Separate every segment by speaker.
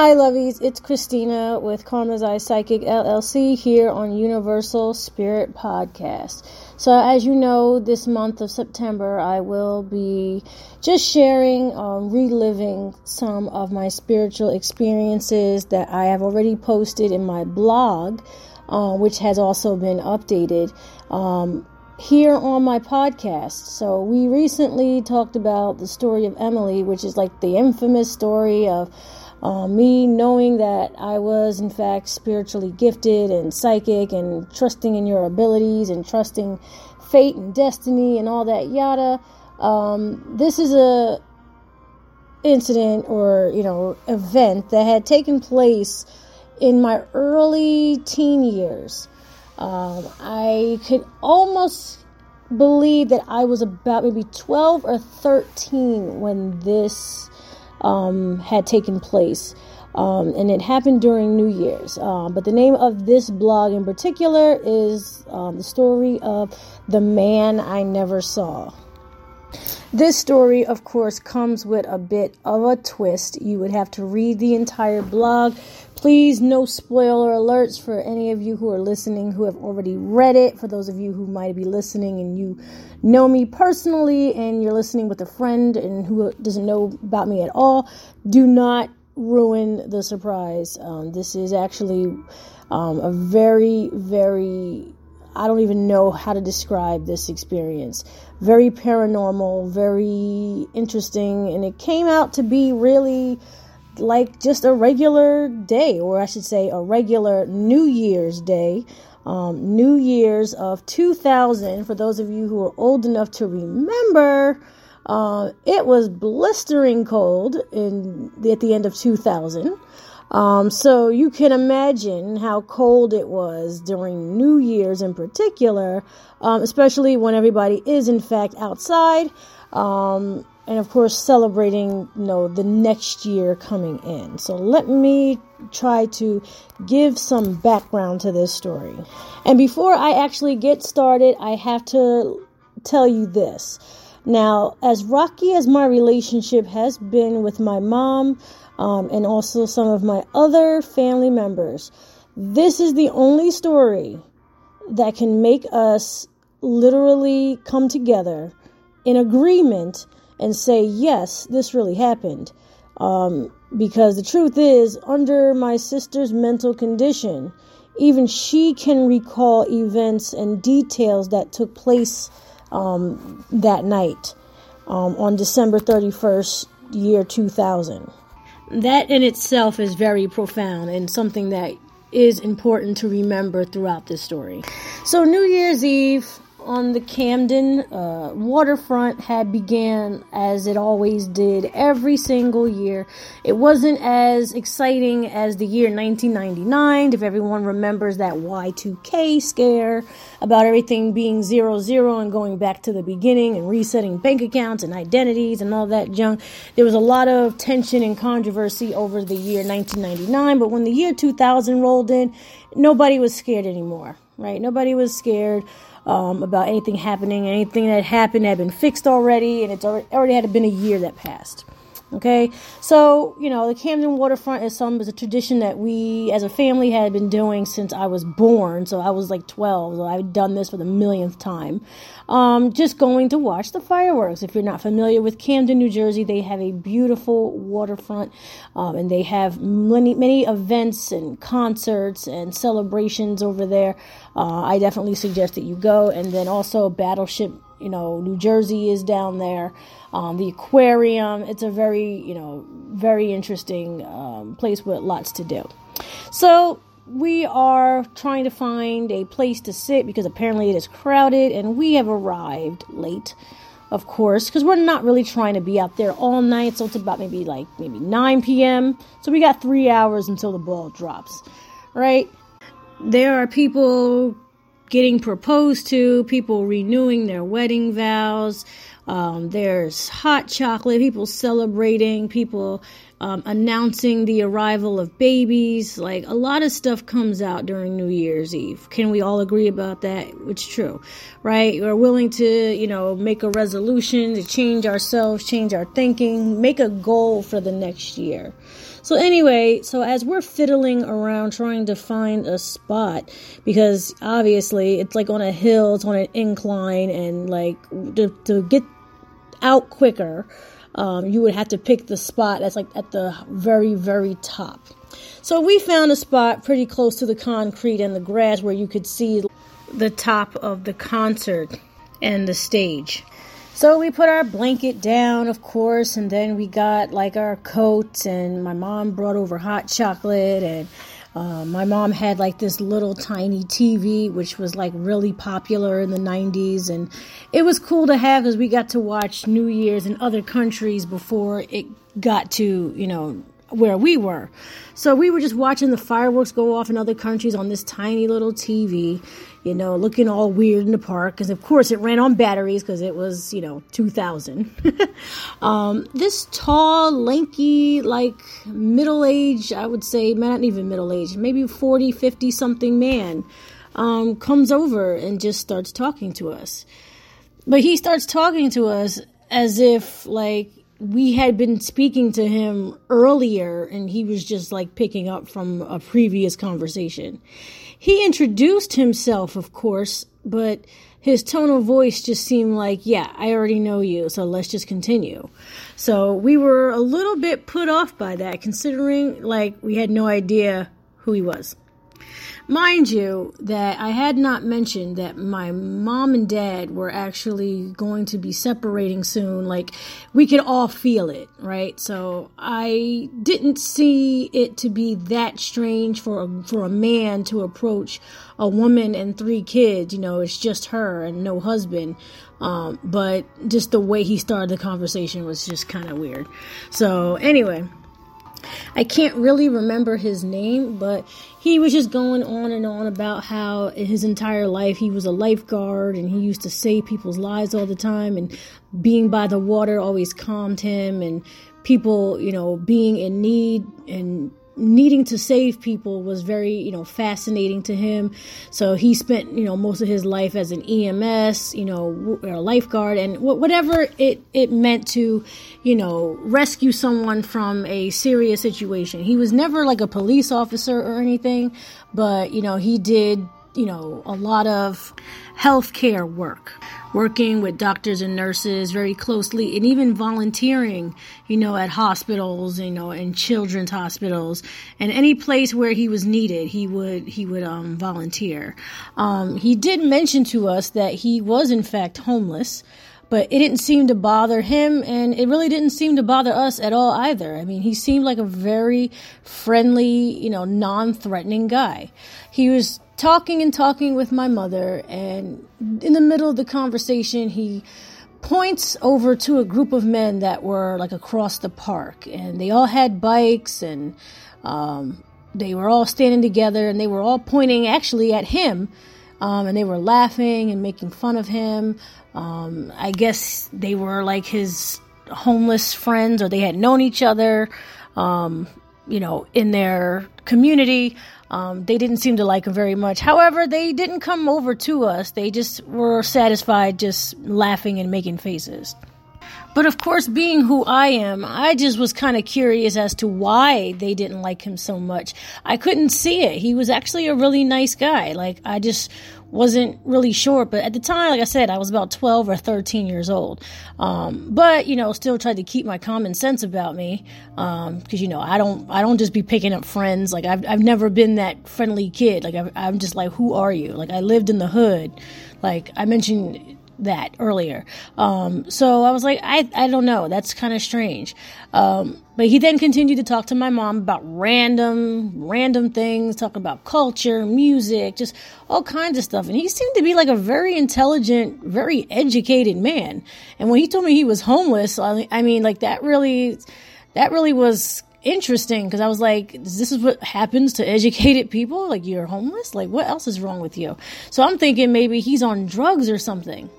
Speaker 1: Hi, lovies. It's Christina with Karma's Eye Psychic LLC here on Universal Spirit Podcast. So, as you know, this month of September, I will be just sharing, um, reliving some of my spiritual experiences that I have already posted in my blog, uh, which has also been updated. Um, here on my podcast. So, we recently talked about the story of Emily, which is like the infamous story of uh, me knowing that I was, in fact, spiritually gifted and psychic and trusting in your abilities and trusting fate and destiny and all that yada. Um, this is a incident or you know event that had taken place in my early teen years. Um, I could almost believe that I was about maybe 12 or 13 when this um, had taken place. Um, and it happened during New Year's. Uh, but the name of this blog in particular is um, the story of the man I never saw. This story, of course, comes with a bit of a twist. You would have to read the entire blog. Please, no spoiler alerts for any of you who are listening who have already read it. For those of you who might be listening and you know me personally and you're listening with a friend and who doesn't know about me at all, do not ruin the surprise. Um, this is actually um, a very, very I don't even know how to describe this experience. Very paranormal, very interesting, and it came out to be really like just a regular day, or I should say, a regular New Year's day. Um, New Year's of 2000, for those of you who are old enough to remember, uh, it was blistering cold in at the end of 2000. Um, so you can imagine how cold it was during New Year's in particular, um, especially when everybody is in fact outside. Um, and of course celebrating you know the next year coming in so let me try to give some background to this story and before i actually get started i have to tell you this now as rocky as my relationship has been with my mom um, and also some of my other family members. This is the only story that can make us literally come together in agreement and say, yes, this really happened. Um, because the truth is, under my sister's mental condition, even she can recall events and details that took place um, that night um, on December 31st, year 2000 that in itself is very profound and something that is important to remember throughout this story. So, New Year's Eve, on the Camden uh, waterfront had began as it always did every single year. It wasn't as exciting as the year 1999, if everyone remembers that Y2K scare about everything being zero zero and going back to the beginning and resetting bank accounts and identities and all that junk. There was a lot of tension and controversy over the year 1999, but when the year 2000 rolled in, nobody was scared anymore, right? Nobody was scared um, about anything happening. Anything that happened had been fixed already, and it's already, already had been a year that passed. Okay, so you know the Camden waterfront is some is a tradition that we as a family had been doing since I was born. So I was like twelve, so I've done this for the millionth time. Um, just going to watch the fireworks. If you're not familiar with Camden, New Jersey, they have a beautiful waterfront, um, and they have many many events and concerts and celebrations over there. Uh, I definitely suggest that you go, and then also Battleship you know, New Jersey is down there. Um, the aquarium. It's a very, you know, very interesting um, place with lots to do. So we are trying to find a place to sit because apparently it is crowded, and we have arrived late. Of course, because we're not really trying to be out there all night, so it's about maybe like maybe 9 p.m. So we got three hours until the ball drops, right? There are people getting proposed to, people renewing their wedding vows. Um, there's hot chocolate, people celebrating, people um, announcing the arrival of babies. Like a lot of stuff comes out during New Year's Eve. Can we all agree about that? It's true, right? We're willing to, you know, make a resolution to change ourselves, change our thinking, make a goal for the next year. So anyway, so as we're fiddling around trying to find a spot, because obviously it's like on a hill, it's on an incline, and like to, to get out quicker, um, you would have to pick the spot that's like at the very, very top. So we found a spot pretty close to the concrete and the grass where you could see the top of the concert and the stage. So we put our blanket down, of course, and then we got like our coats, and my mom brought over hot chocolate, and uh, my mom had like this little tiny TV, which was like really popular in the 90s, and it was cool to have because we got to watch New Year's in other countries before it got to, you know, where we were. So we were just watching the fireworks go off in other countries on this tiny little TV, you know, looking all weird in the park. Because, of course, it ran on batteries because it was, you know, 2000. um, this tall, lanky, like middle aged, I would say, not even middle aged, maybe 40, 50 something man um, comes over and just starts talking to us. But he starts talking to us as if, like, we had been speaking to him earlier and he was just like picking up from a previous conversation. He introduced himself, of course, but his tone of voice just seemed like, yeah, I already know you, so let's just continue. So we were a little bit put off by that, considering like we had no idea who he was. Mind you, that I had not mentioned that my mom and dad were actually going to be separating soon. Like, we could all feel it, right? So I didn't see it to be that strange for a, for a man to approach a woman and three kids. You know, it's just her and no husband. Um, but just the way he started the conversation was just kind of weird. So, anyway. I can't really remember his name, but he was just going on and on about how his entire life he was a lifeguard and he used to save people's lives all the time and being by the water always calmed him and people, you know, being in need and needing to save people was very you know fascinating to him. So he spent you know most of his life as an ems you know a lifeguard and whatever it it meant to you know rescue someone from a serious situation. He was never like a police officer or anything but you know he did you know a lot of healthcare work. Working with doctors and nurses very closely and even volunteering, you know, at hospitals, you know, and children's hospitals. And any place where he was needed, he would, he would, um, volunteer. Um, he did mention to us that he was in fact homeless but it didn't seem to bother him and it really didn't seem to bother us at all either. I mean, he seemed like a very friendly, you know, non-threatening guy. He was talking and talking with my mother, and in the middle of the conversation, he points over to a group of men that were like across the park, and they all had bikes, and um, they were all standing together, and they were all pointing actually at him, um, and they were laughing and making fun of him. Um, I guess they were like his homeless friends, or they had known each other, um, you know, in their community. Um, they didn't seem to like him very much. However, they didn't come over to us. They just were satisfied just laughing and making faces. But of course, being who I am, I just was kind of curious as to why they didn't like him so much. I couldn't see it. He was actually a really nice guy. Like, I just wasn't really sure. But at the time, like I said, I was about 12 or 13 years old. Um, but, you know, still tried to keep my common sense about me. Um, cause, you know, I don't, I don't just be picking up friends. Like, I've, I've never been that friendly kid. Like, i I'm just like, who are you? Like, I lived in the hood. Like, I mentioned, that earlier. Um, so I was like, I, I don't know. That's kind of strange. Um, but he then continued to talk to my mom about random, random things, talking about culture, music, just all kinds of stuff. And he seemed to be like a very intelligent, very educated man. And when he told me he was homeless, I, I mean, like that really, that really was interesting because I was like, this is what happens to educated people? Like, you're homeless? Like, what else is wrong with you? So I'm thinking maybe he's on drugs or something.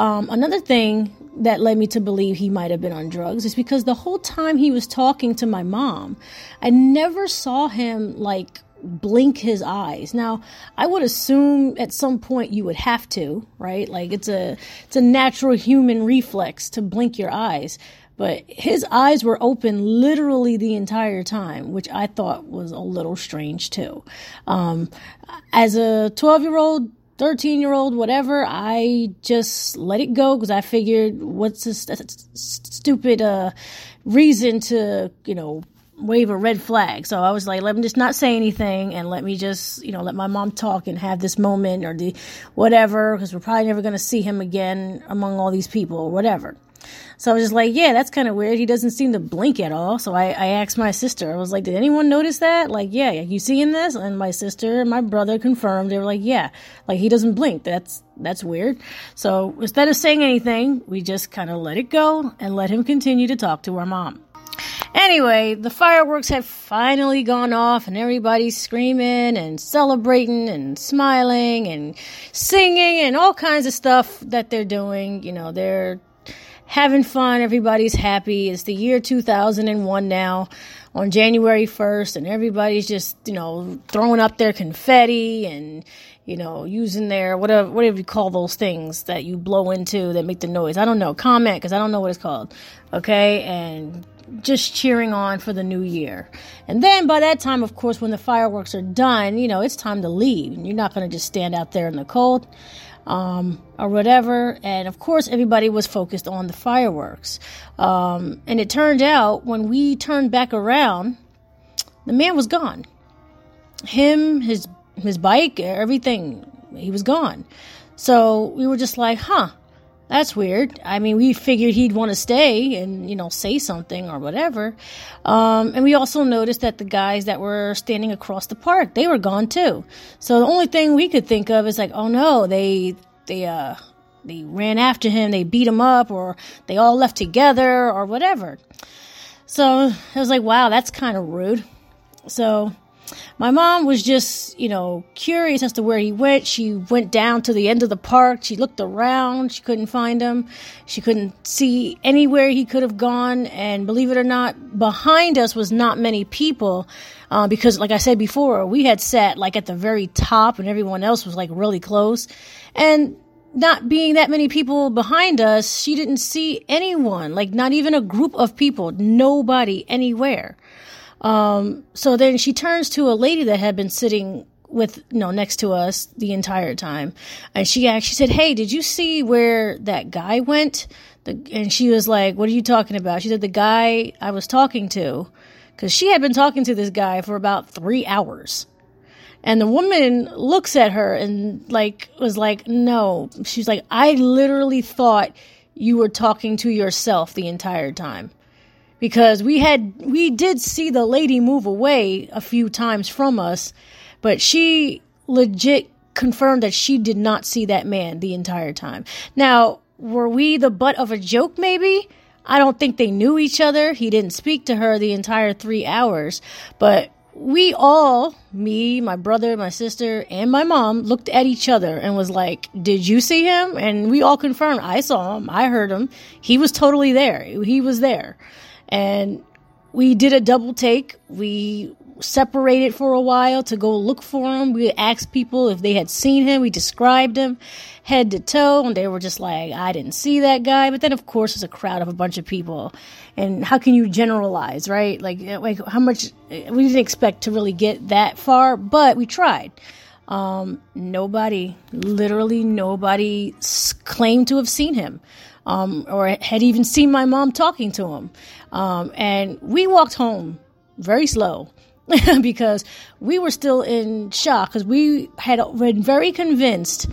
Speaker 1: Um, another thing that led me to believe he might have been on drugs is because the whole time he was talking to my mom, I never saw him like blink his eyes. Now, I would assume at some point you would have to, right? Like it's a it's a natural human reflex to blink your eyes. But his eyes were open literally the entire time, which I thought was a little strange too. Um, as a 12 year old, 13 year old, whatever, I just let it go because I figured what's a st- stupid uh, reason to, you know, wave a red flag. So I was like, let me just not say anything and let me just, you know, let my mom talk and have this moment or the whatever, because we're probably never going to see him again among all these people or whatever. So I was just like, yeah, that's kind of weird. He doesn't seem to blink at all. So I, I asked my sister, I was like, did anyone notice that? Like, yeah, you seeing this? And my sister and my brother confirmed. They were like, yeah, like he doesn't blink. That's, that's weird. So instead of saying anything, we just kind of let it go and let him continue to talk to our mom. Anyway, the fireworks have finally gone off and everybody's screaming and celebrating and smiling and singing and all kinds of stuff that they're doing. You know, they're having fun. Everybody's happy. It's the year 2001 now on January 1st and everybody's just, you know, throwing up their confetti and, you know, using their whatever whatever you call those things that you blow into that make the noise. I don't know. Comment because I don't know what it's called. Okay, and just cheering on for the new year. And then by that time, of course, when the fireworks are done, you know, it's time to leave. You're not going to just stand out there in the cold um, or whatever. And of course, everybody was focused on the fireworks. Um, and it turned out when we turned back around, the man was gone. Him, his his bike, everything, he was gone. So we were just like, huh that's weird. I mean, we figured he'd want to stay and, you know, say something or whatever. Um, and we also noticed that the guys that were standing across the park, they were gone too. So the only thing we could think of is like, oh no, they, they, uh, they ran after him, they beat him up, or they all left together, or whatever. So I was like, wow, that's kind of rude. So my mom was just, you know, curious as to where he went. She went down to the end of the park. She looked around. She couldn't find him. She couldn't see anywhere he could have gone. And believe it or not, behind us was not many people. Uh, because, like I said before, we had sat like at the very top and everyone else was like really close. And not being that many people behind us, she didn't see anyone, like not even a group of people, nobody anywhere. Um, so then she turns to a lady that had been sitting with you know next to us the entire time, and she actually said, "Hey, did you see where that guy went?" The, and she was like, "What are you talking about?" She said, "The guy I was talking to." Because she had been talking to this guy for about three hours. And the woman looks at her and like was like, "No." She's like, "I literally thought you were talking to yourself the entire time." Because we had we did see the lady move away a few times from us, but she legit confirmed that she did not see that man the entire time. Now, were we the butt of a joke maybe? I don't think they knew each other. He didn't speak to her the entire 3 hours, but we all, me, my brother, my sister, and my mom, looked at each other and was like, Did you see him? And we all confirmed, I saw him, I heard him. He was totally there. He was there. And we did a double take. We separated for a while to go look for him. We asked people if they had seen him. We described him head to toe, and they were just like, I didn't see that guy. But then, of course, it's a crowd of a bunch of people. And how can you generalize, right? Like, like how much we didn't expect to really get that far, but we tried. Um, nobody, literally nobody claimed to have seen him um, or had even seen my mom talking to him. Um, and we walked home very slow because we were still in shock because we had been very convinced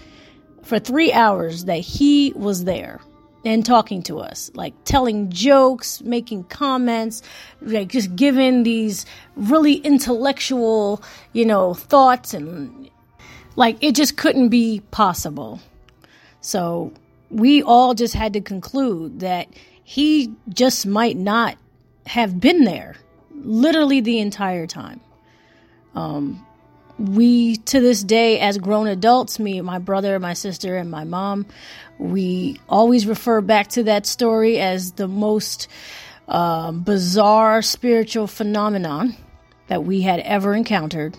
Speaker 1: for three hours that he was there and talking to us, like telling jokes, making comments, like just giving these really intellectual, you know, thoughts and like it just couldn't be possible. So we all just had to conclude that he just might not have been there literally the entire time. Um, we to this day as grown adults me my brother my sister and my mom we always refer back to that story as the most uh, bizarre spiritual phenomenon that we had ever encountered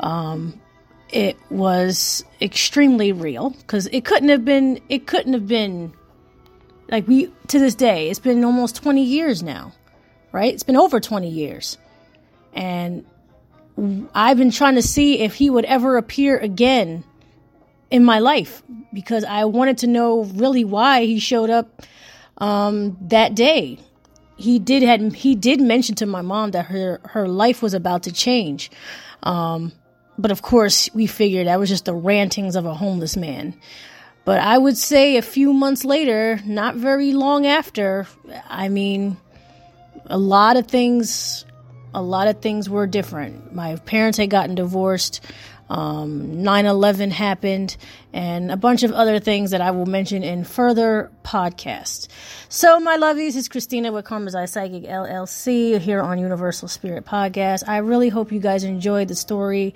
Speaker 1: um, it was extremely real because it couldn't have been it couldn't have been like we to this day it's been almost 20 years now right? It's been over 20 years. And I've been trying to see if he would ever appear again in my life because I wanted to know really why he showed up um, that day. He did had he did mention to my mom that her her life was about to change, um, but of course we figured that was just the rantings of a homeless man. But I would say a few months later, not very long after, I mean, a lot of things a lot of things were different. My parents had gotten divorced. Um, 9 11 happened, and a bunch of other things that I will mention in further podcasts. So, my lovies, it's Christina with Karma's Eye Psychic LLC here on Universal Spirit Podcast. I really hope you guys enjoyed the story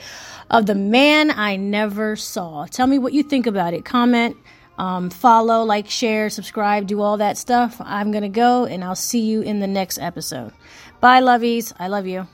Speaker 1: of the man I never saw. Tell me what you think about it. Comment, um, follow, like, share, subscribe, do all that stuff. I'm going to go, and I'll see you in the next episode. Bye, lovies. I love you.